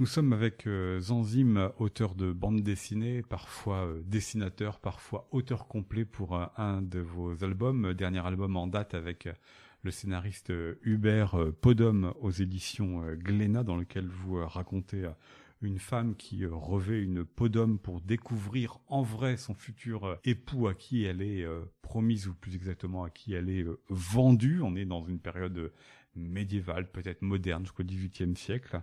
Nous sommes avec euh, Zanzim, auteur de bande dessinée, parfois euh, dessinateur, parfois auteur complet pour euh, un de vos albums. Dernier album en date avec le scénariste Hubert Podom aux éditions Glénat, dans lequel vous racontez une femme qui revêt une podome pour découvrir en vrai son futur époux à qui elle est promise ou plus exactement à qui elle est vendue. On est dans une période médiévale, peut-être moderne jusqu'au XVIIIe siècle,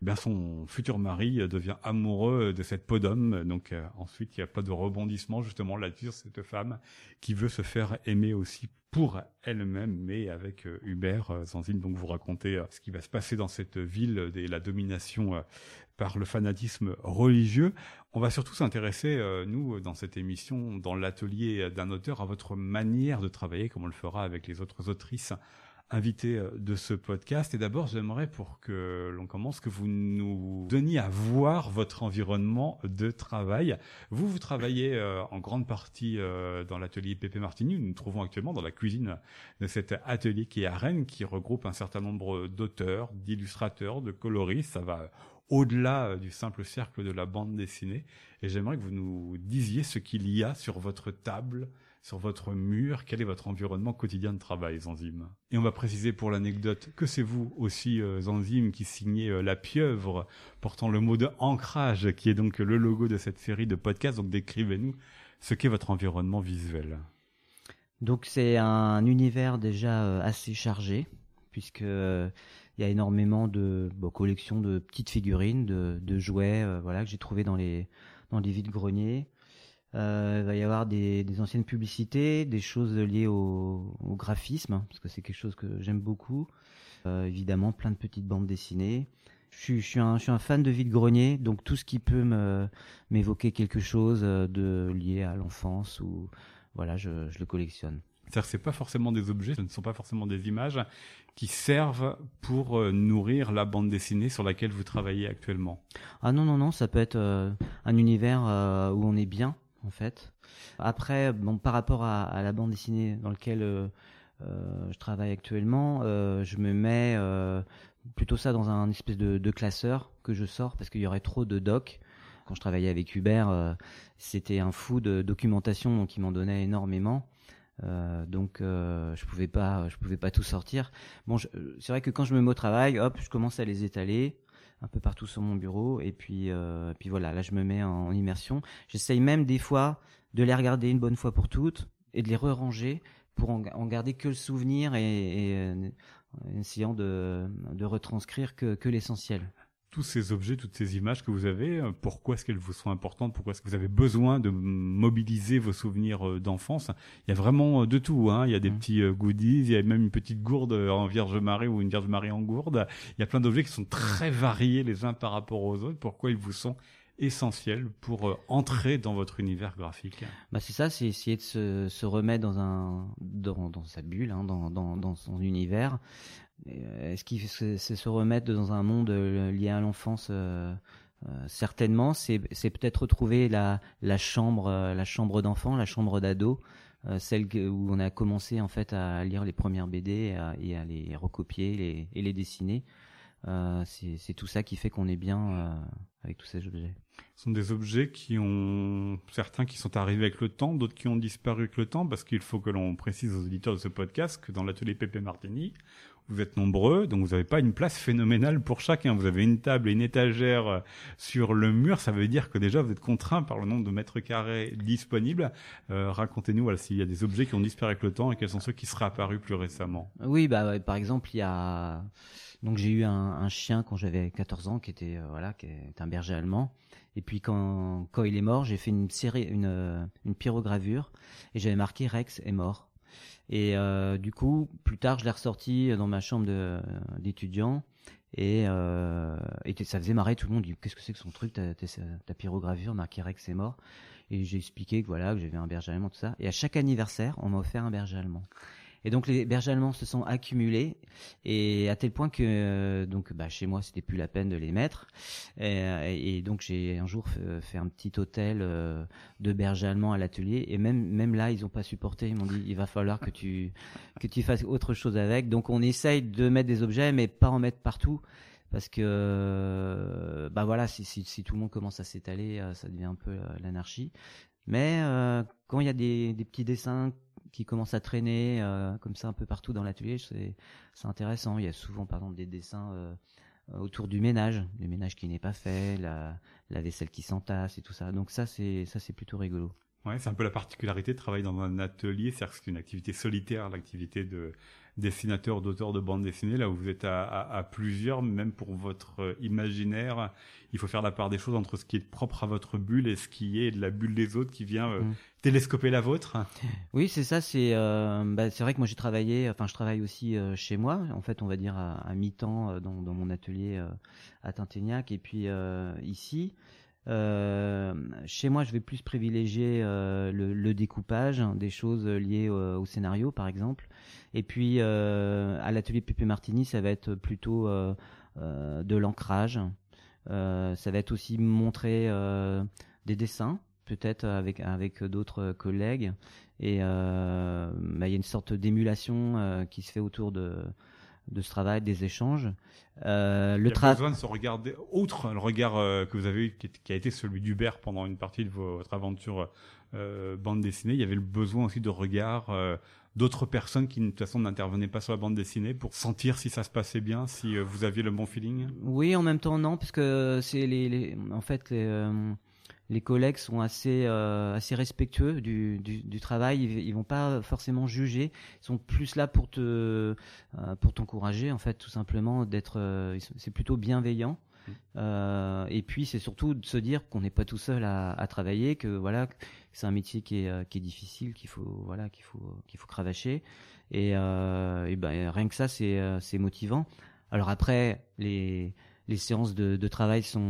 eh bien son futur mari devient amoureux de cette podome. Donc euh, ensuite, il n'y a pas de rebondissement justement là-dessus, cette femme qui veut se faire aimer aussi pour elle-même, mais avec euh, Hubert euh, Zanzine. Donc vous racontez ce qui va se passer dans cette ville et la domination par le fanatisme religieux. On va surtout s'intéresser, nous, dans cette émission, dans l'atelier d'un auteur, à votre manière de travailler, comme on le fera avec les autres autrices invité euh, de ce podcast. Et d'abord, j'aimerais pour que l'on commence que vous nous donniez à voir votre environnement de travail. Vous, vous travaillez euh, en grande partie euh, dans l'atelier Pépé Martini. Nous nous trouvons actuellement dans la cuisine de cet atelier qui est à Rennes, qui regroupe un certain nombre d'auteurs, d'illustrateurs, de coloristes. Ça va au-delà du simple cercle de la bande dessinée. Et j'aimerais que vous nous disiez ce qu'il y a sur votre table sur votre mur, quel est votre environnement quotidien de travail, Zanzim? Et on va préciser pour l'anecdote que c'est vous aussi, euh, qui signez euh, la pieuvre portant le mot de ancrage, qui est donc le logo de cette série de podcasts. Donc décrivez-nous ce qu'est votre environnement visuel. Donc c'est un univers déjà euh, assez chargé, puisque il y a énormément de collections de petites figurines, de, jouets, voilà que j'ai trouvé dans les dans les vides greniers. Euh, il va y avoir des, des, anciennes publicités, des choses liées au, au graphisme, hein, parce que c'est quelque chose que j'aime beaucoup. Euh, évidemment, plein de petites bandes dessinées. Je suis, je suis, un, je suis un fan de vide-grenier, donc tout ce qui peut m'évoquer quelque chose euh, de lié à l'enfance ou voilà, je, je le collectionne. C'est-à-dire c'est pas forcément des objets, ce ne sont pas forcément des images qui servent pour nourrir la bande dessinée sur laquelle vous travaillez actuellement. Ah non non non, ça peut être un univers où on est bien, en fait. Après, bon, par rapport à, la bande dessinée dans laquelle euh, euh, je travaille actuellement, euh, je me mets plutôt ça dans un espèce de, classeur que je sors parce qu'il y aurait trop de docs. Quand je travaillais avec Hubert, c'était un fou de documentation, donc m'en donnait énormément. donc je pouvais pas, je pouvais pas tout sortir. Bon, c'est vrai que quand je me mets au travail, hop, je commence à les étaler un peu partout sur mon bureau. Et puis, euh, puis voilà, là je me mets en, immersion. J'essaye même des fois de les regarder une bonne fois pour toutes et de les re-ranger pour en, garder que le souvenir et, et euh, essayant de, de retranscrire que, que l'essentiel tous ces objets, toutes ces images que vous avez, euh, pourquoi est-ce qu'elles vous sont importantes Pourquoi est-ce que vous avez besoin de mobiliser vos souvenirs euh, d'enfance? Il y a vraiment euh, de tout. Hein. Il y a des mmh. petits goodies, il y a même une petite gourde en Vierge Marie ou une Vierge Marie en gourde. Il y a plein d'objets qui sont très variés les uns par rapport aux autres. Pourquoi ils vous sont essentiels pour entrer dans votre univers graphique? Bah C'est ça, c'est essayer de se, se, remettre dans, un, dans, dans sa bulle, hein, dans, dans, dans son univers, est-ce qu'il c'est se remettre dans un monde euh, lié à l'enfance euh, certainement, c'est peut-être retrouver la, la chambre, la chambre d'enfant, la chambre d'ado, celle où on a commencé en fait à lire les premières BD et à, les recopier et les dessiner. c'est tout ça qui fait qu'on est bien avec tous ces objets. Ce sont des objets qui ont certains qui sont arrivés avec le temps, d'autres qui ont disparu avec le temps, parce qu'il faut que l'on précise aux auditeurs de ce podcast que dans l'atelier Pépé Martini, vous êtes nombreux, donc vous n'avez pas une place phénoménale pour chacun. Vous avez une table et une étagère euh, sur le mur. Ça veut dire que déjà vous êtes contraint par le nombre de mètres carrés disponibles. Euh, Racontez-nous s'il y a des objets qui ont disparu avec le temps et quels sont ceux qui seraient apparus plus récemment. Oui, bah par exemple il y a donc j'ai eu un, un, chien quand j'avais 14 ans qui était euh, voilà qui est un berger allemand. Et puis quand quand il est mort, j'ai fait une série une une pyrogravure et j'avais marqué Rex est mort. Et euh, du coup, plus tard, je l'ai ressorti dans ma chambre d'étudiant. Et, euh, ça faisait marrer tout le monde. Qu'est-ce que c'est que son truc Ta, ta, pyrogravure? Marqué Rex mort. Et j'ai expliqué que voilà, que j'avais un berger allemand, tout ça. Et à chaque anniversaire, on m'a offert un berger allemand. Et donc les bergers allemands se sont accumulés et à tel point que euh, donc bah, chez moi c'était plus la peine de les mettre. Et, et donc j'ai un jour fait, un petit hôtel euh, de bergers allemands à l'atelier. Et même même là ils ont pas supporté. Ils m'ont dit il va falloir que tu que tu fasses autre chose avec. Donc on essaye de mettre des objets mais pas en mettre partout. Parce que bah voilà, si, si, si, tout le monde commence à s'étaler, ça devient un peu l'anarchie. Mais quand il y a des, des, petits dessins qui commencent à traîner comme ça un peu partout dans l'atelier, c'est intéressant. Il y a souvent par exemple des dessins autour du ménage, du ménage qui n'est pas fait, la, la vaisselle qui s'entasse et tout ça. Donc ça c'est ça c'est plutôt rigolo. Ouais, c'est un peu la particularité de travailler dans un atelier, c'est-à-dire que c'est une activité solitaire, l'activité de dessinateur, d'auteur de bande dessinée, là où vous êtes à, à, à, plusieurs, même pour votre euh, imaginaire, il faut faire la part des choses entre ce qui est propre à votre bulle et ce qui est de la bulle des autres qui vient euh, mm. télescoper la vôtre. Oui, c'est ça. C'est euh, bah, c'est vrai que moi j'ai travaillé, enfin je travaille aussi euh, chez moi, en fait on va dire à, à mi-temps dans, dans, mon atelier à Tinténiac et puis ici. Euh, chez moi, je vais plus privilégier euh, le, découpage hein, des choses liées au, scénario, par exemple. Et puis, euh, à l'atelier Pépé Martini, ça va être plutôt de l'ancrage. ça va être aussi montrer des dessins, peut-être avec avec d'autres collègues. Et bah, il y a une sorte d'émulation qui se fait autour de de ce travail, des échanges. Euh, le Il y a besoin de se regarder, outre le regard euh, que vous avez eu, qui, a été celui d'Hubert pendant une partie de votre aventure euh, bande dessinée, il y avait le besoin aussi de regard euh, d'autres personnes qui de toute façon n'intervenaient pas sur la bande dessinée pour sentir si ça se passait bien, si vous aviez le bon feeling? Oui, en même temps non, parce que c'est les, les, en fait les les collègues sont assez euh, assez respectueux du, du, du travail. Ils, ils, vont pas forcément juger. Ils sont plus là pour te euh, pour t'encourager en fait, tout simplement d'être. Euh, c'est plutôt bienveillant. Mmh. Et puis c'est surtout de se dire qu'on n'est pas tout seul à, à, travailler, que voilà, c'est un métier qui est qui est difficile, qu'il faut voilà, qu'il faut qu'il faut cravacher. Et, et ben rien que ça, c'est c'est motivant. Alors après les les séances de, de travail sont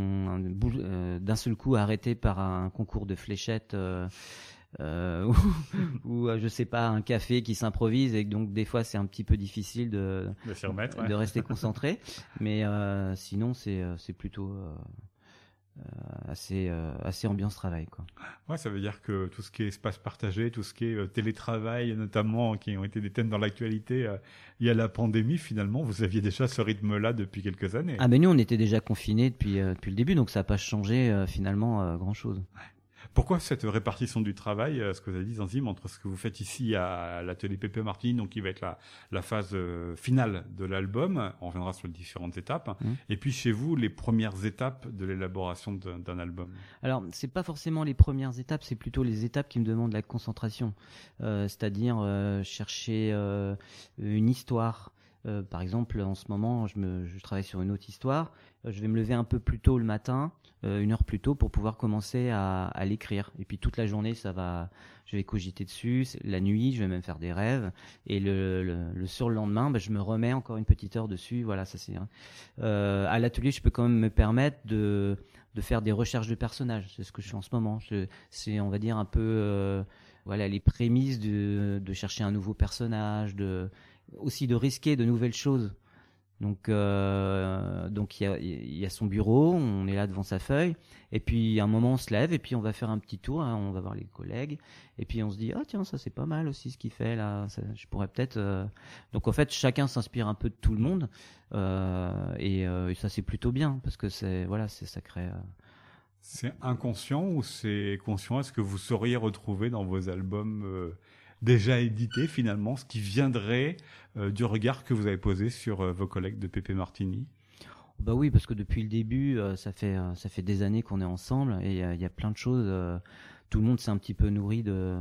euh, d'un seul coup arrêtées par un concours de fléchettes euh, euh, ou, ou je sais pas un café qui s'improvise et donc des fois c'est un petit peu difficile de de, remettre, de rester concentré. Mais sinon c'est c'est plutôt euh, assez euh, assez ambiance travail quoi. Ouais, ça veut dire que tout ce qui est espace partagé, tout ce qui est euh, télétravail notamment qui ont été des thèmes dans l'actualité il y a la pandémie finalement, vous aviez déjà ce rythme là depuis quelques années. Ah mais nous on était déjà confinés depuis depuis le début donc ça n'a pas changé finalement grand chose. Ouais. Pourquoi cette répartition du travail, euh, ce que vous avez dit, Zanzim, entre ce que vous faites ici à l'atelier Pépé Martini, donc qui va être la, la phase euh, finale de l'album, on reviendra sur les différentes étapes, mmh. et puis chez vous, les premières étapes de l'élaboration d'un album? Alors, c'est pas forcément les premières étapes, c'est plutôt les étapes qui me demandent la concentration, euh, c'est-à-dire euh, chercher euh, une histoire, euh, par exemple, en ce moment, je, me, je travaille sur une autre histoire. Je vais me lever un peu plus tôt le matin, une heure plus tôt, pour pouvoir commencer à, à l'écrire. Et puis toute la journée, ça va, je vais cogiter dessus. La nuit, je vais même faire des rêves. Et le, le, le surlendemain, bah, je me remets encore une petite heure dessus. Voilà, ça c'est. Hein. Euh, à l'atelier, je peux quand même me permettre de de faire des recherches de personnages. C'est ce que je fais en ce moment. C'est, on va dire, un peu, euh, voilà, les prémices de, de chercher un nouveau personnage, de aussi de risquer de nouvelles choses. Donc, euh, donc il y a, son bureau, on est là devant sa feuille, et puis à un moment on se lève et puis on va faire un petit tour, hein, on va voir les collègues, et puis on se dit ah tiens ça c'est pas mal aussi ce qu'il fait là, ça, je pourrais peut-être. Euh... Donc en fait chacun s'inspire un peu de tout le monde, euh, et, ça c'est plutôt bien parce que c'est voilà c'est. Euh, c'est inconscient ou c'est conscient? Est-ce que vous sauriez retrouver dans vos albums déjà édité finalement, ce qui viendrait du regard que vous avez posé sur euh, vos collègues de Pépé Martini? Bah oui, parce que depuis le début, euh, ça fait euh, ça fait des années qu'on est ensemble et il y, a plein de choses. Euh, tout le monde s'est un petit peu nourri de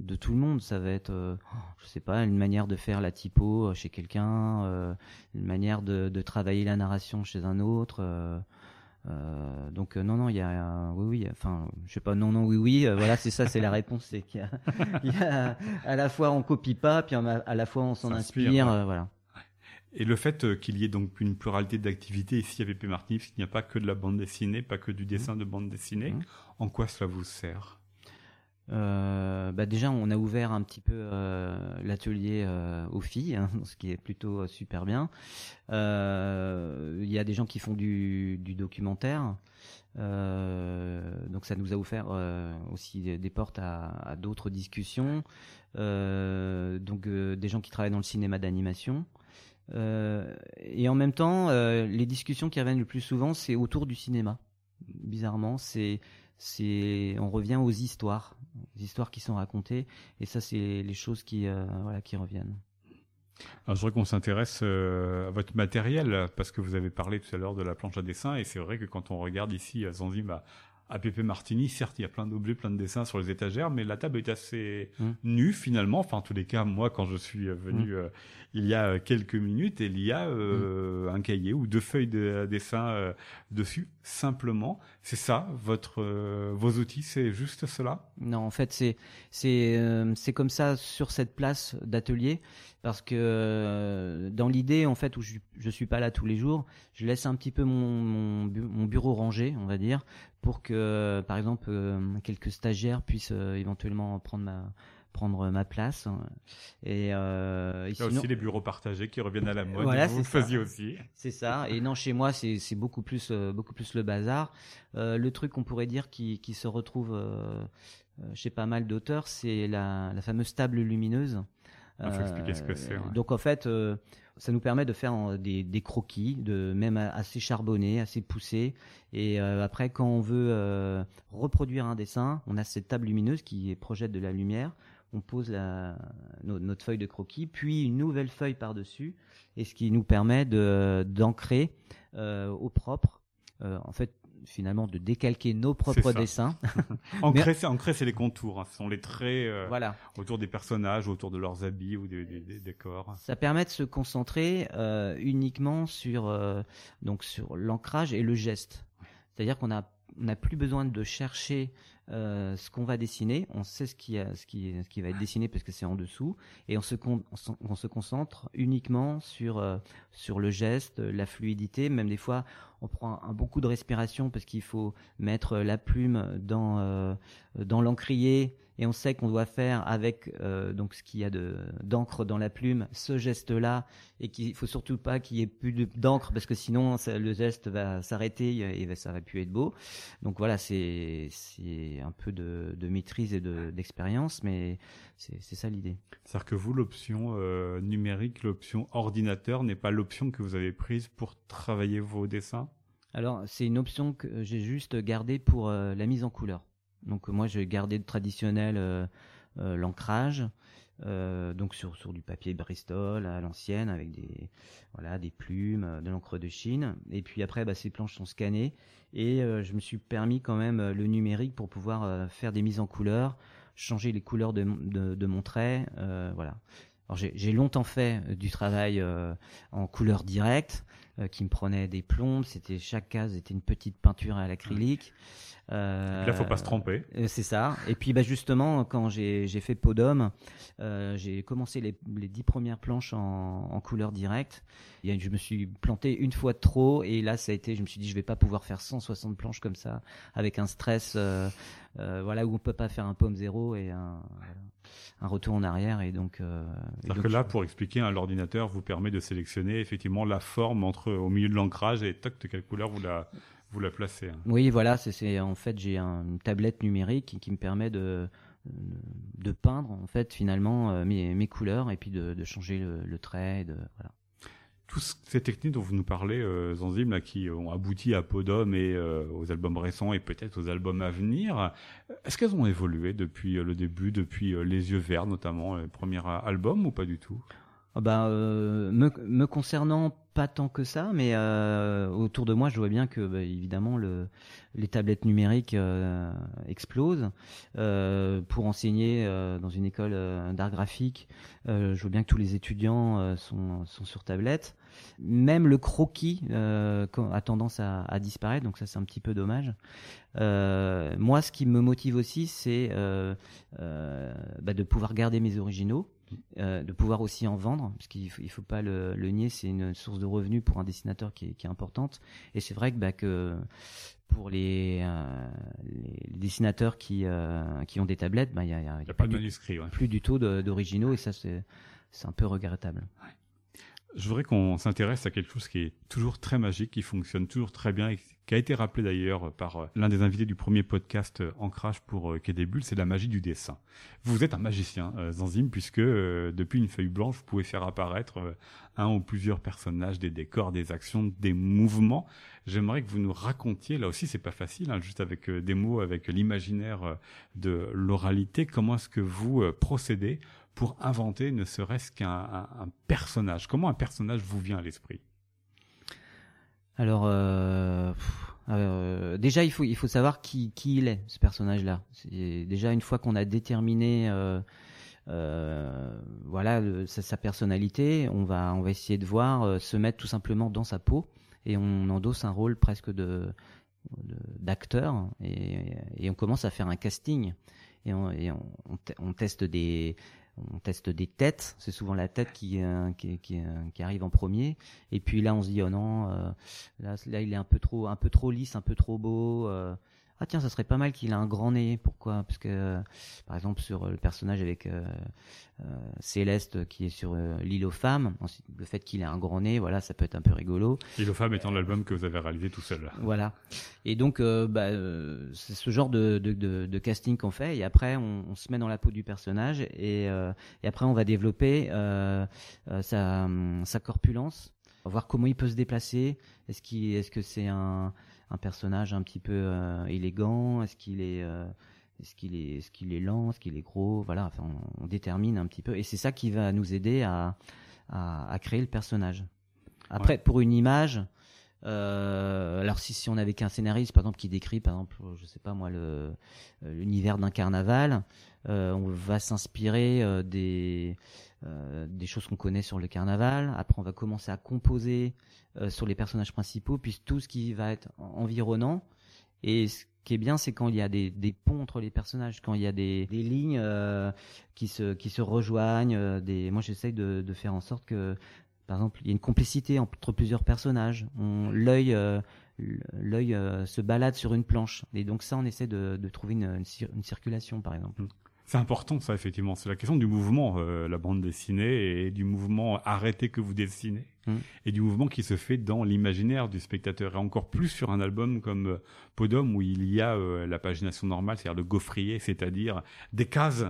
de tout le monde. Ça va être, euh, je sais pas, une manière de faire la typo chez quelqu'un, une manière de, de travailler la narration chez un autre. Euh, donc euh, non non il y a oui oui enfin je sais pas non non oui oui euh, voilà c'est ça c'est la réponse c'est qu'il y, y, a à la fois on copie pas puis à la fois on s'en inspire ouais. voilà et le fait qu'il y ait donc une pluralité d'activités ici à VP Martinif, qu'il n'y a pas que de la bande dessinée, pas que du dessin mmh. de bande dessinée, mmh. en quoi cela vous sert? Euh, bah déjà, on a ouvert un petit peu euh, l'atelier euh, aux filles, hein, ce qui est plutôt super bien. Il y a des gens qui font du, documentaire, donc ça nous a offert aussi des, portes à, à d'autres discussions. donc des gens qui travaillent dans le cinéma d'animation. et en même temps, les discussions qui reviennent le plus souvent, c'est autour du cinéma. Bizarrement, c'est on revient aux histoires, les histoires qui sont racontées, et ça c'est les choses qui voilà qui reviennent. Alors, je voudrais qu'on s'intéresse à votre matériel, parce que vous avez parlé tout à l'heure de la planche à dessin, et c'est vrai que quand on regarde ici à Pepe Martini, certes, il y a plein d'objets, plein de dessins sur les étagères, mais la table est assez mmh. nue finalement. Enfin, en tous les cas, moi, quand je suis venu mmh. euh, il y a quelques minutes, il y a euh, mmh. un cahier ou deux feuilles de dessin euh, dessus, simplement. C'est ça, votre vos outils, c'est juste cela? Non, en fait, c'est c'est c'est comme ça sur cette place d'atelier parce que dans l'idée en fait où je, je suis pas là tous les jours, je laisse un petit peu mon, mon bureau rangé, on va dire, pour que, par exemple, euh, quelques stagiaires puissent euh, éventuellement prendre ma prendre ma place. Et, euh, Il y a aussi les bureaux partagés qui reviennent à la mode. Voilà, vous faisiez aussi. C'est ça. Et non, chez moi, c'est beaucoup plus beaucoup plus le bazar. le truc qu'on pourrait dire qui, qui se retrouve chez pas mal d'auteurs, c'est la, la fameuse table lumineuse. Il faut expliquer ce que c'est. Donc en fait, ça nous permet de faire euh, des, croquis, de même assez charbonnés, assez poussés. Et euh, après, quand on veut euh, reproduire un dessin, on a cette table lumineuse qui projette de la lumière. On pose notre feuille de croquis, puis une nouvelle feuille par-dessus, et ce qui nous permet d'ancrer au propre. en fait, finalement de décalquer nos propres dessins. ancrer, c'est les contours, hein. ce sont les traits euh, voilà. autour des personnages, autour de leurs habits ou des, décors. Ça permet de se concentrer euh, uniquement sur euh, donc sur l'ancrage et le geste. C'est-à-dire qu'on a on n'a plus besoin de chercher euh, ce qu'on va dessiner, on sait ce qui, va être dessiné parce que c'est en dessous, et on se, on se concentre uniquement sur, euh, sur le geste, la fluidité, même des fois on prend un, beaucoup de respiration parce qu'il faut mettre la plume dans, euh, dans l'encrier et on sait qu'on doit faire avec euh, donc ce qu'il y a de d'encre dans la plume ce geste là et qu'il faut surtout pas qu'il y ait plus d'encre parce que sinon le geste va s'arrêter et ça va plus être beau. Donc voilà c'est c'est un peu de, de maîtrise et d'expérience mais c'est ça l'idée. C'est à dire que vous l'option euh, numérique l'option ordinateur n'est pas l'option que vous avez prise pour travailler vos dessins? Alors c'est une option que j'ai juste gardée pour euh, la mise en couleur donc moi j'ai gardé de traditionnel euh, euh, l'ancrage, euh, donc sur, sur du papier Bristol à l'ancienne avec des voilà des plumes, de l'encre de Chine. Et puis après bah, ces planches sont scannées et je me suis permis quand même le numérique pour pouvoir faire des mises en couleur, changer les couleurs de, de, de mon trait, voilà. Alors j'ai longtemps fait du travail en couleur directe qui me prenait des plombes. C'était chaque case était une petite peinture à l'acrylique. Euh, là, faut pas se tromper. Euh, c'est ça. Et puis, bah, justement, quand j'ai fait Podom, euh, j'ai commencé les, les dix premières planches en, en couleur directe. Et je me suis planté une fois de trop. Et là, ça a été, je me suis dit, je vais pas pouvoir faire 160 planches comme ça, avec un stress, euh, euh, voilà, où on peut pas faire un pomme zéro et un, un retour en arrière. Et donc, euh, C'est-à-dire que là, pour expliquer, hein, l'ordinateur vous permet de sélectionner effectivement la forme entre au milieu de l'ancrage et toc de quelle couleur vous la vous la placez. Hein. Oui, voilà, c'est en fait j'ai une tablette numérique qui, me permet de de peindre en fait finalement euh, mes, mes couleurs et puis de, de changer le, le trait. De, voilà. Toutes ces techniques dont vous nous parlez, euh, Zanzim, là, qui ont abouti à Podom et euh, aux albums récents et peut-être aux albums à venir, est-ce qu'elles ont évolué depuis le début, depuis Les Yeux Verts notamment, le premier album ou pas du tout? Bah, euh, me, me, concernant pas tant que ça, mais euh, autour de moi, je vois bien que bah, évidemment le, les tablettes numériques euh, explosent. Pour enseigner dans une école d'art graphique, je vois bien que tous les étudiants sont, sur tablette. Même le croquis a tendance à, à, disparaître, donc ça c'est un petit peu dommage. moi, ce qui me motive aussi, c'est bah, de pouvoir garder mes originaux euh, de pouvoir aussi en vendre, parce qu'il faut, il faut pas le, nier, c'est une source de revenus pour un dessinateur qui est, qui est importante. Et c'est vrai que, bah, que pour les, euh, les, dessinateurs qui, euh, qui ont des tablettes, bah, il y a, y a, y a plus, du, ouais. plus, du tout d'originaux, et ça c'est un peu regrettable. Je voudrais qu'on s'intéresse à quelque chose qui est toujours très magique, qui fonctionne toujours très bien et qui a été rappelé d'ailleurs par euh, l'un des invités du premier podcast euh, Ancrage pour euh, Quai c'est la magie du dessin. Vous êtes un magicien, Zanzim, puisque depuis une feuille blanche, vous pouvez faire apparaître un ou plusieurs personnages, des décors, des actions, des mouvements. J'aimerais que vous nous racontiez, là aussi c'est pas facile, hein, juste avec des mots, avec l'imaginaire de l'oralité, comment est-ce que vous procédez pour inventer ne serait-ce qu'un personnage Comment un personnage vous vient à l'esprit? Alors, euh, euh, déjà, il faut, il faut savoir qui, qui il est, ce personnage-là. Déjà, une fois qu'on a déterminé euh, voilà, sa, personnalité, on va, on va essayer de voir, se mettre tout simplement dans sa peau et on endosse un rôle presque de d'acteur et, on commence à faire un casting et on teste des, on teste des têtes, c'est souvent la tête qui, euh, qui, qui, euh, qui, arrive en premier. Et puis là, on se dit oh non, euh, là, là, il est un peu trop, un peu trop lisse, un peu trop beau ah tiens, ça serait pas mal qu'il ait un grand nez. Pourquoi? Parce que, par exemple, sur le personnage avec euh, euh, Céleste qui est sur euh, l'île aux femmes, le fait qu'il ait un grand nez, voilà, ça peut être un peu rigolo. L'île aux femmes étant l'album que vous avez réalisé tout seul. Voilà. Et donc, bah, c'est ce genre de, de, de, de casting qu'on fait. Et après, on, on, se met dans la peau du personnage et, et après, on va développer sa, sa corpulence, voir comment il peut se déplacer. Est-ce que c'est un un personnage un petit peu euh, élégant Est-ce qu'il est, euh, est-ce qu'il est, est-ce qu'il est lent Est-ce qu'il est gros Voilà, enfin, on, détermine un petit peu, et c'est ça qui va nous aider à, à, à créer le personnage. Après, pour une image, euh, alors si, on avait qu'un scénariste par exemple qui décrit par exemple je sais pas moi le l'univers d'un carnaval euh, on va s'inspirer euh, des euh, choses qu'on connaît sur le carnaval après on va commencer à composer euh, sur les personnages principaux, puis tout ce qui va être environnant. Et ce qui est bien, c'est quand il y a des, ponts entre les personnages, quand il y a des, lignes euh, qui, se, rejoignent. Euh. Moi, j'essaye de, faire en sorte que, par exemple, il y a une complicité entre plusieurs personnages. L'œil l'œil se balade sur une planche. Et donc ça, on essaie de, trouver une, circulation, par exemple. Mmh. C'est important, ça, effectivement. C'est la question du mouvement, euh, la bande dessinée, et du mouvement arrêté que vous dessinez, mm. et du mouvement qui se fait dans l'imaginaire du spectateur. Et encore plus sur un album comme euh, Podom, où il y a euh, la pagination normale, c'est-à-dire le gaufrier, c'est-à-dire des cases.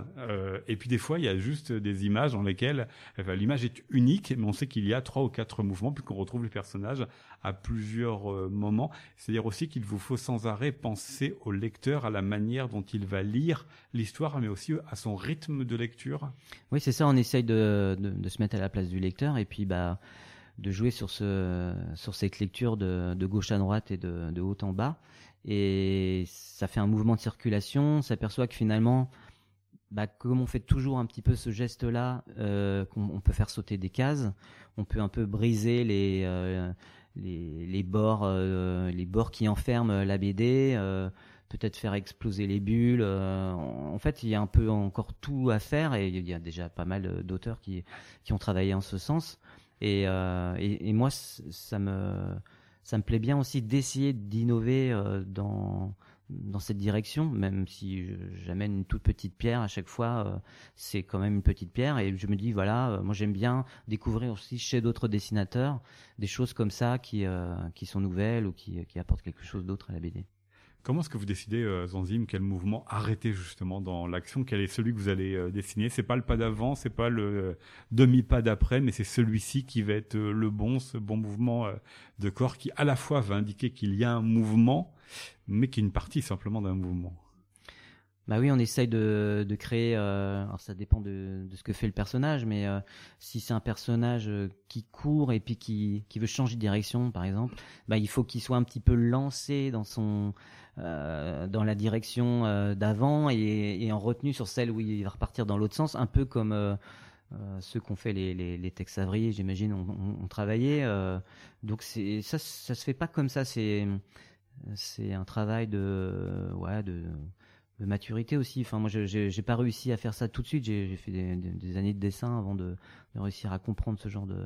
et puis des fois, il y a juste des images dans lesquelles l'image est unique, mais on sait qu'il y a trois ou quatre mouvements, puis qu'on retrouve les personnages à plusieurs euh, moments. C'est-à-dire aussi qu'il vous faut sans arrêt penser au lecteur, à la manière dont il va lire l'histoire, mais aussi à son rythme de lecture. Oui, c'est ça. On essaye de, de, de, se mettre à la place du lecteur et puis bah de jouer sur ce sur cette lecture de, de gauche à droite et de, de haut en bas. Et ça fait un mouvement de circulation. On s'aperçoit que finalement bah, comme on fait toujours un petit peu ce geste-là, euh, qu'on peut faire sauter des cases, on peut un peu briser les, euh, les, les bords, euh, les bords qui enferment la BD, euh, peut-être faire exploser les bulles. Euh, en fait, il y a un peu encore tout à faire et il y a déjà pas mal d'auteurs qui, qui ont travaillé en ce sens. Et, et, et, moi, ça me, ça me plaît bien aussi d'essayer d'innover dans dans cette direction, même si j'amène une toute petite pierre à chaque fois, euh, c'est quand même une petite pierre et je me dis voilà, euh, moi j'aime bien découvrir aussi chez d'autres dessinateurs des choses comme ça qui euh, qui sont nouvelles ou qui qui apportent quelque chose d'autre à la BD. Comment est-ce que vous décidez, euh, Zanzim, quel mouvement arrêter justement dans l'action? Quel est celui que vous allez euh, dessiner? C'est pas le pas d'avant, c'est pas le euh, demi-pas d'après, mais c'est celui-ci qui va être euh, le bon, ce bon mouvement de corps qui à la fois va indiquer qu'il y a un mouvement, mais qui est une partie simplement d'un mouvement. Bah oui, on essaye de, créer. Euh, alors ça dépend de, ce que fait le personnage, mais euh, si c'est un personnage euh, qui court et puis qui, qui veut changer de direction, par exemple, bah il faut qu'il soit un petit peu lancé dans son euh, dans la direction euh, d'avant et, en retenue sur celle où il va repartir dans l'autre sens, un peu comme euh, ceux qu'on fait les, les, les j'imagine, on, on, on travaillait. donc ça, ça se fait pas comme ça. C'est un travail de maturité aussi. Enfin, moi, j'ai pas réussi à faire ça tout de suite. J'ai fait des, années de dessin avant de, réussir à comprendre ce genre de,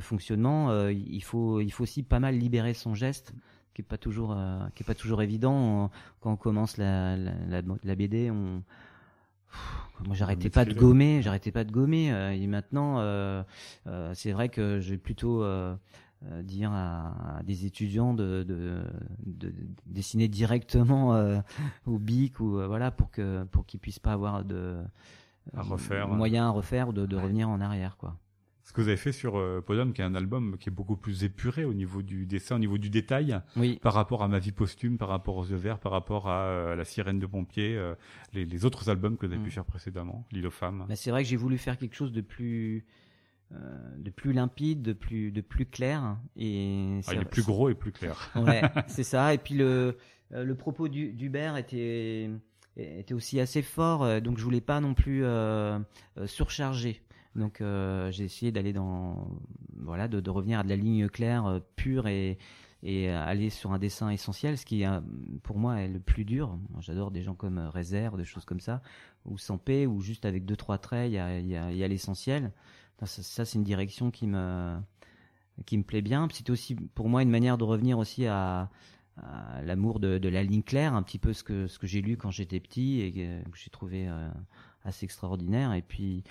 fonctionnement. Il faut aussi pas mal libérer son geste, qui est pas toujours, euh, qui est pas toujours évident. quand on commence la, la, la, BD, on, moi, j'arrêtais pas de gommer, j'arrêtais pas de gommer. et maintenant, c'est vrai que j'ai plutôt dire à, des étudiants de, de, dessiner directement au bic ou voilà pour que pour qu'ils puissent pas avoir de à refaire. moyen à refaire ou de, revenir en arrière quoi. Ce que vous avez fait sur euh, Podum, qui est un album qui est beaucoup plus épuré au niveau du dessin, au niveau du détail, oui. par rapport à Ma vie posthume, par rapport aux yeux verts, par rapport à euh, La sirène de pompier, euh, les, autres albums que vous avez pu mm. faire précédemment, L'île aux femmes. Bah, c'est vrai que j'ai voulu faire quelque chose de plus de plus limpide, de plus de plus clair et ah, il est plus gros et plus clair. ouais, c'est ça. Et puis le le propos d'Hubert était était aussi assez fort, donc je voulais pas non plus surcharger. Donc euh, j'ai essayé d'aller dans voilà de, revenir à de la ligne claire euh, pure et et aller sur un dessin essentiel, ce qui pour moi est le plus dur. J'adore des gens comme euh, Réserve, des choses comme ça, ou sans paix, ou juste avec deux trois traits, il y a, y a, l'essentiel. Ça, c'est une direction qui me qui me plaît bien. C'était aussi pour moi une manière de revenir aussi à, l'amour de, de, la ligne claire, un petit peu ce que ce que j'ai lu quand j'étais petit et que j'ai trouvé assez extraordinaire. Et puis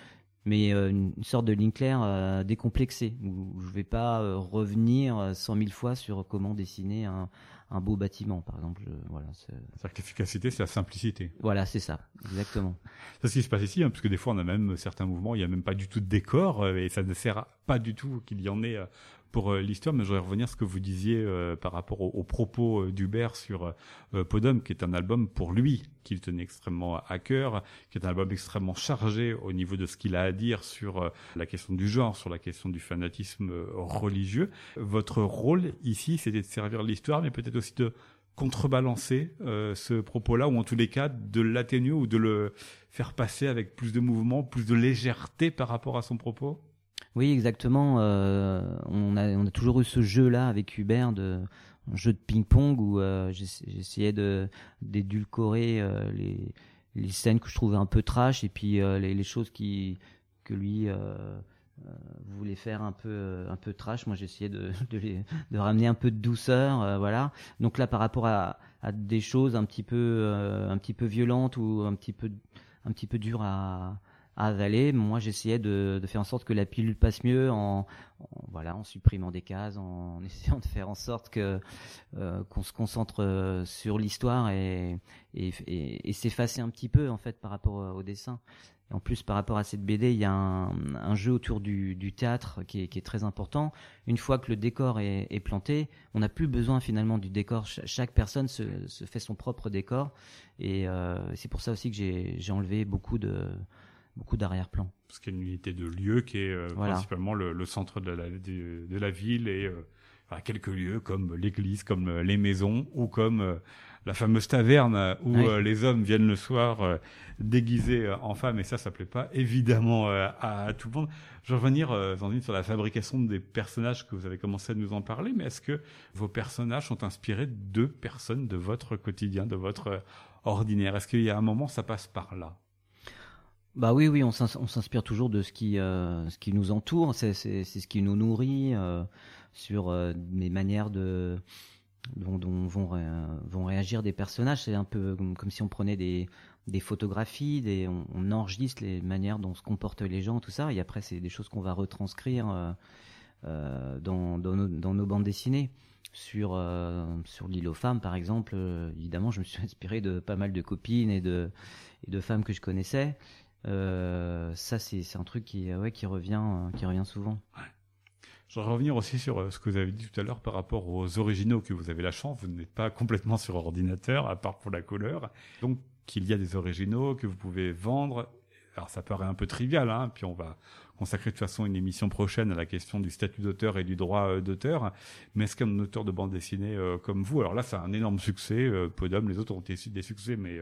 mais euh, une sorte de ligne claire euh, décomplexée, où je ne vais pas euh, revenir cent mille fois sur comment dessiner un, un beau bâtiment, par exemple. voilà, C'est-à-dire que l'efficacité, c'est la simplicité. Voilà, c'est ça, exactement. c'est ce qui se passe ici, hein, parce que des fois, on a même certains mouvements, il n'y a même pas du tout de décor, et ça ne sert pas du tout qu'il y en ait pour euh, l'histoire, mais je voudrais revenir à ce que vous disiez euh, par rapport aux, propos euh, d'Hubert sur Podum, qui est un album pour lui qu'il tenait extrêmement à cœur, qui est un album extrêmement chargé au niveau de ce qu'il a à dire sur la question du genre, sur la question du fanatisme religieux. Votre rôle ici, c'était de servir l'histoire, mais peut-être aussi de contrebalancer ce propos-là, ou en tous les cas de l'atténuer ou de le faire passer avec plus de mouvement, plus de légèreté par rapport à son propos? Oui, exactement. Euh, on, a, on a toujours eu ce jeu-là avec Hubert, de, un jeu de ping-pong où euh, j'essayais d'édulcorer euh, les, les scènes que je trouvais un peu trash et puis les, les, choses qui que lui voulait faire un peu un peu trash. Moi, j'essayais de, de, ramener un peu de douceur, voilà. Donc là, par rapport à, à des choses un petit peu un petit peu violentes ou un petit peu un petit peu dures à à avaler. Moi, j'essayais de, faire en sorte que la pilule passe mieux en, voilà, en supprimant des cases, en, essayant de faire en sorte que euh, qu'on se concentre euh, sur l'histoire et, et, et, s'effacer un petit peu en fait par rapport au dessin. En plus, par rapport à cette BD, il y a un, jeu autour du, théâtre qui est, très important. Une fois que le décor est, planté, on n'a plus besoin finalement du décor. chaque personne se, fait son propre décor. Et euh, c'est pour ça aussi que j'ai enlevé beaucoup de, beaucoup d'arrière-plan. Parce qu'il y a une unité de lieu qui est euh, principalement le, centre de la, de, la ville et euh, quelques lieux comme l'église, comme euh, les maisons ou comme la fameuse taverne où les hommes viennent le soir déguisés en femmes. Et ça, ça plaît pas évidemment à, tout le monde. Je vais revenir sur la fabrication des personnages que vous avez commencé à nous en parler, mais est-ce que vos personnages sont inspirés de personnes de votre quotidien, de votre ordinaire? Est-ce qu'il y a un moment ça passe par là? Bah oui, oui, on s'inspire toujours de ce qui, euh, ce qui nous entoure, c'est ce qui nous nourrit euh, sur euh, les manières de dont, vont, réagir des personnages. C'est un peu comme, si on prenait des, photographies, des, on, enregistre les manières dont se comportent les gens, tout ça, et après c'est des choses qu'on va retranscrire dans, nos, bandes dessinées. Sur, sur l'île aux femmes, par exemple, évidemment, je me suis inspiré de pas mal de copines et et de femmes que je connaissais. Euh, ça, c'est un truc qui, ouais, qui, revient, euh, qui revient souvent. Je voudrais revenir aussi sur euh, ce que vous avez dit tout à l'heure par rapport aux originaux que vous avez la chance. Vous n'êtes pas complètement sur ordinateur, à part pour la couleur. Donc, qu'il y a des originaux que vous pouvez vendre. Alors, ça paraît un peu trivial, hein, puis on va consacrer de toute façon une émission prochaine à la question du statut d'auteur et du droit d'auteur. Mais est-ce qu'un auteur de bande dessinée comme vous, alors là, c'est un énorme succès. Podum, les autres ont été des succès, mais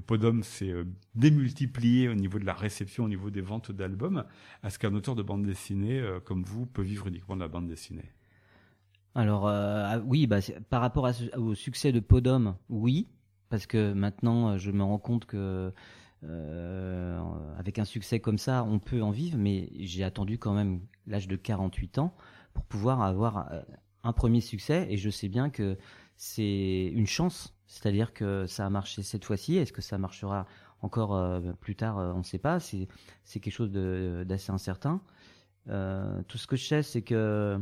Podum s'est euh, démultiplié au niveau de la réception, au niveau des ventes d'albums. Est-ce qu'un auteur de bande dessinée euh, comme vous peut vivre uniquement de la bande dessinée Alors euh, ah, oui, bah, par rapport au succès de Podum, oui, parce que maintenant je me rends compte que avec un succès comme ça, on peut en vivre, mais j'ai attendu quand même l'âge de 48 ans pour pouvoir avoir un premier succès, et je sais bien que c'est une chance C'est-à-dire que ça a marché cette fois-ci. Est-ce que ça marchera encore plus tard On ne sait pas. C'est quelque chose d'assez incertain. tout ce que je sais, c'est que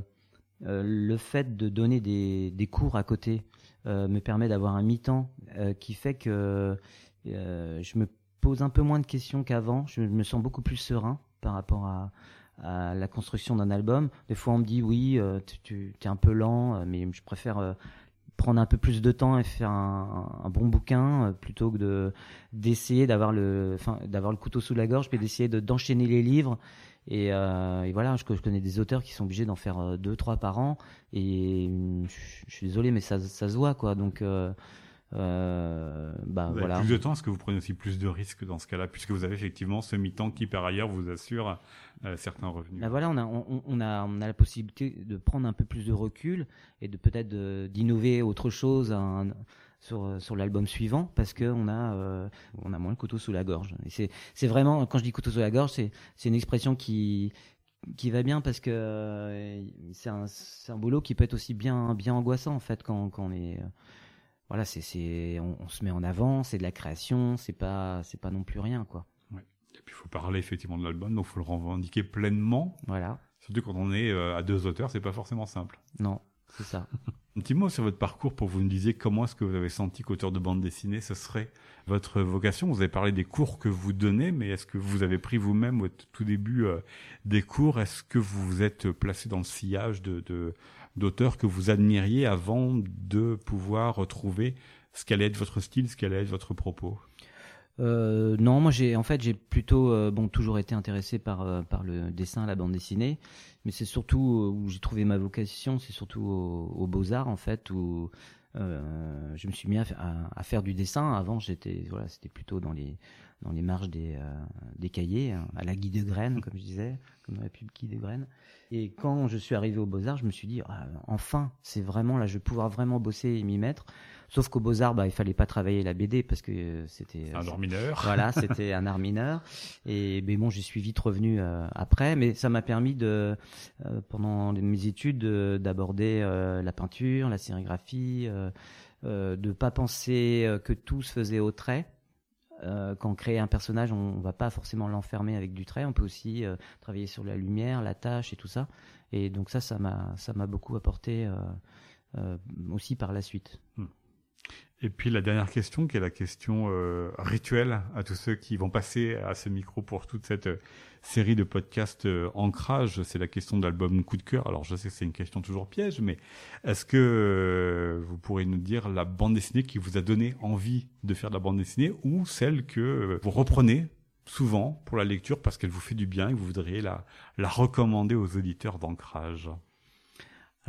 le fait de donner des, cours à côté me permet d'avoir un mi-temps qui fait que je me pose un peu moins de questions qu'avant. Je me sens beaucoup plus serein par rapport à, la construction d'un album. Des fois, on me dit oui, euh, tu, es un peu lent, euh, mais je préfère euh, prendre un peu plus de temps et faire un, bon bouquin plutôt que de d'essayer d'avoir le, enfin, d'avoir le couteau sous la gorge, puis d'essayer de d'enchaîner les livres. Et, voilà, je, je, connais des auteurs qui sont obligés d'en faire deux, trois par an. Et je, suis désolé, mais ça, ça se voit, quoi. Donc euh, bah, voilà. Plus de temps, est-ce que vous prenez aussi plus de risques dans ce cas-là, puisque vous avez effectivement ce mi-temps qui par ailleurs vous assure euh, certains revenus? Bah voilà, on a, on, a, on a la possibilité de prendre un peu plus de recul et de peut-être d'innover autre chose sur, sur l'album suivant, parce qu'on a, euh, on a moins le couteau sous la gorge. Et c'est vraiment, quand je dis couteau sous la gorge, c'est une expression qui, qui va bien parce que euh, c'est un, un boulot qui peut être aussi bien, bien angoissant en fait quand, quand on est voilà, c'est, on, se met en avant, c'est de la création, c'est pas, c'est pas non plus rien, quoi. Ouais. Et puis il faut parler effectivement de l'album, donc il faut le revendiquer pleinement. Voilà. Surtout quand on est euh, à deux auteurs, c'est pas forcément simple. Non, c'est ça. Un petit mot sur votre parcours pour vous me disiez comment est-ce que vous avez senti qu'auteur de bande dessinée, ce serait votre vocation. Vous avez parlé des cours que vous donnez, mais est-ce que vous avez pris vous-même au tout début euh, des cours? Est-ce que vous vous êtes placé dans le sillage de, de d'auteurs que vous admiriez avant de pouvoir retrouver ce qu'allait être votre style, ce qu'allait être votre propos? Euh, non, moi j'ai en fait j'ai plutôt euh, bon toujours été intéressé par euh, par le dessin, la bande dessinée, mais c'est surtout où j'ai trouvé ma vocation, c'est surtout aux beaux arts en fait où je me suis mis à, à, faire du dessin. Avant j'étais voilà c'était plutôt dans les dans les marges des des cahiers hein, à la guide de graines comme je disais, comme dans la pub guide de graines. Et quand je suis arrivé aux Beaux-Arts, je me suis dit, ah, enfin, c'est vraiment là, je vais pouvoir vraiment bosser et m'y mettre. Sauf qu'aux Beaux-Arts, bah, il fallait pas travailler la BD parce que c'était. Un art mineur. Voilà, c'était un art mineur. Et mais bon, j'y suis vite revenu euh, après. Mais ça m'a permis de, euh, pendant mes études, d'aborder euh, la peinture, la sérigraphie, euh, de pas penser que tout se faisait au trait euh, quand on crée un personnage, on, ne va pas forcément l'enfermer avec du trait. On peut aussi euh, travailler sur la lumière, la tâche et tout ça. Et donc ça, ça m'a, beaucoup apporté euh, aussi par la suite. Hmm. Et puis la dernière question, qui est la question euh, rituelle à tous ceux qui vont passer à ce micro pour toute cette euh, série de podcasts euh, ancrage, c'est la question de l'album coup de cœur. Alors je sais que c'est une question toujours piège, mais est-ce que vous pourrez nous dire la bande dessinée qui vous a donné envie de faire de la bande dessinée ou celle que vous reprenez souvent pour la lecture parce qu'elle vous fait du bien et que vous voudriez la, la recommander aux auditeurs d'ancrage?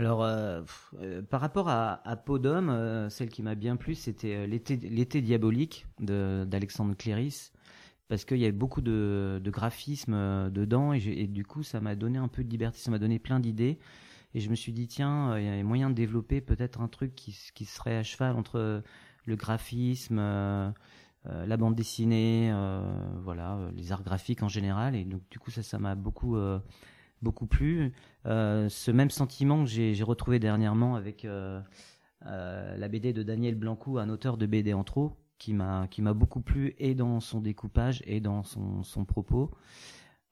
Alors, euh, euh, par rapport à, à Podum, euh, celle qui m'a bien plu, c'était l'été diabolique d'Alexandre Cléris, parce qu'il y avait beaucoup de, graphisme dedans, et, du coup, ça m'a donné un peu de liberté, ça m'a donné plein d'idées, et je me suis dit, tiens, il y a moyen de développer peut-être un truc qui, qui, serait à cheval entre le graphisme, la bande dessinée, voilà, les arts graphiques en général, et donc du coup, ça, ça m'a beaucoup beaucoup plu. Euh, ce même sentiment que j'ai retrouvé dernièrement avec euh, euh, la BD de Daniel Blancou, un auteur de BD en trop, qui m'a qui m'a beaucoup plu et dans son découpage et dans son, son propos.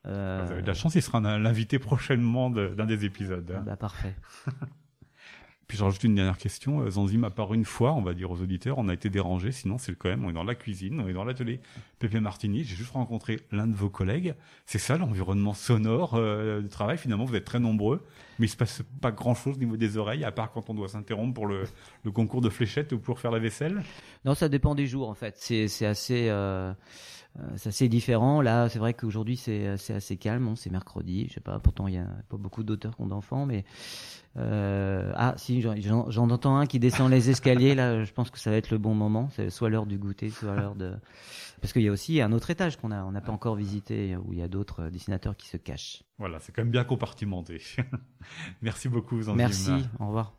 Vous avez de la chance, il sera l'invité prochainement d'un des épisodes. Hein. Bah, parfait. Puis je rajoute une dernière question. Euh, Zanzim, à part une fois, on va dire aux auditeurs, on a été dérangé. Sinon, c'est quand même, on est dans la cuisine, on est dans l'atelier Pépé Martini. J'ai juste rencontré l'un de vos collègues. C'est ça l'environnement sonore euh, de travail. Finalement, vous êtes très nombreux, mais il se passe pas grand chose au niveau des oreilles, à part quand on doit s'interrompre pour le, concours de fléchettes ou pour faire la vaisselle? Non, ça dépend des jours en fait. C'est assez. Euh, c'est assez différent. Là, c'est vrai qu'aujourd'hui, c'est assez calme. c'est mercredi. Je sais pas. Pourtant, il y a pas beaucoup d'auteurs qui ont d'enfants, mais euh, ah, si j'en entends un qui descend les escaliers. Là, je pense que ça va être le bon moment. C'est soit l'heure du goûter, soit l'heure de. Parce qu'il y a aussi un autre étage qu'on a, on n'a pas encore visité, où il y a d'autres dessinateurs qui se cachent. Voilà, c'est quand même bien compartimenté. Merci beaucoup, Zanzim. Merci. Au revoir.